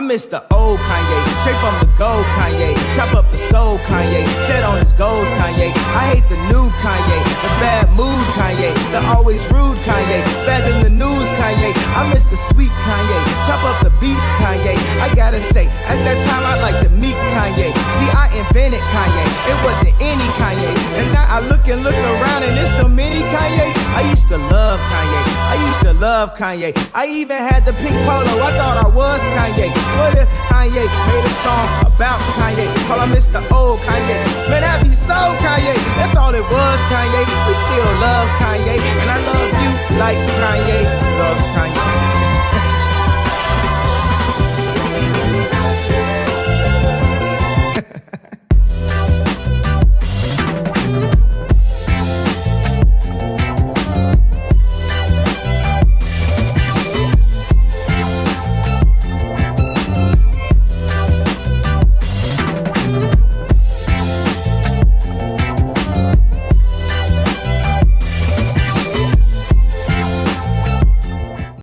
miss the old Kanye, straight from the gold Kanye. Chop up the soul Kanye, set on his goals Kanye. I hate the new Kanye, the bad mood Kanye, the always rude Kanye, spaz in the news Kanye. I miss the sweet Kanye, chop up the beast Kanye. I gotta say, to love Kanye. I even had the pink polo, I thought I was Kanye. What if Kanye made a song about Kanye? Call I Mr. old Kanye. Man, that be so Kanye. That's all it was, Kanye. We still love Kanye, and I love you like Kanye loves Kanye.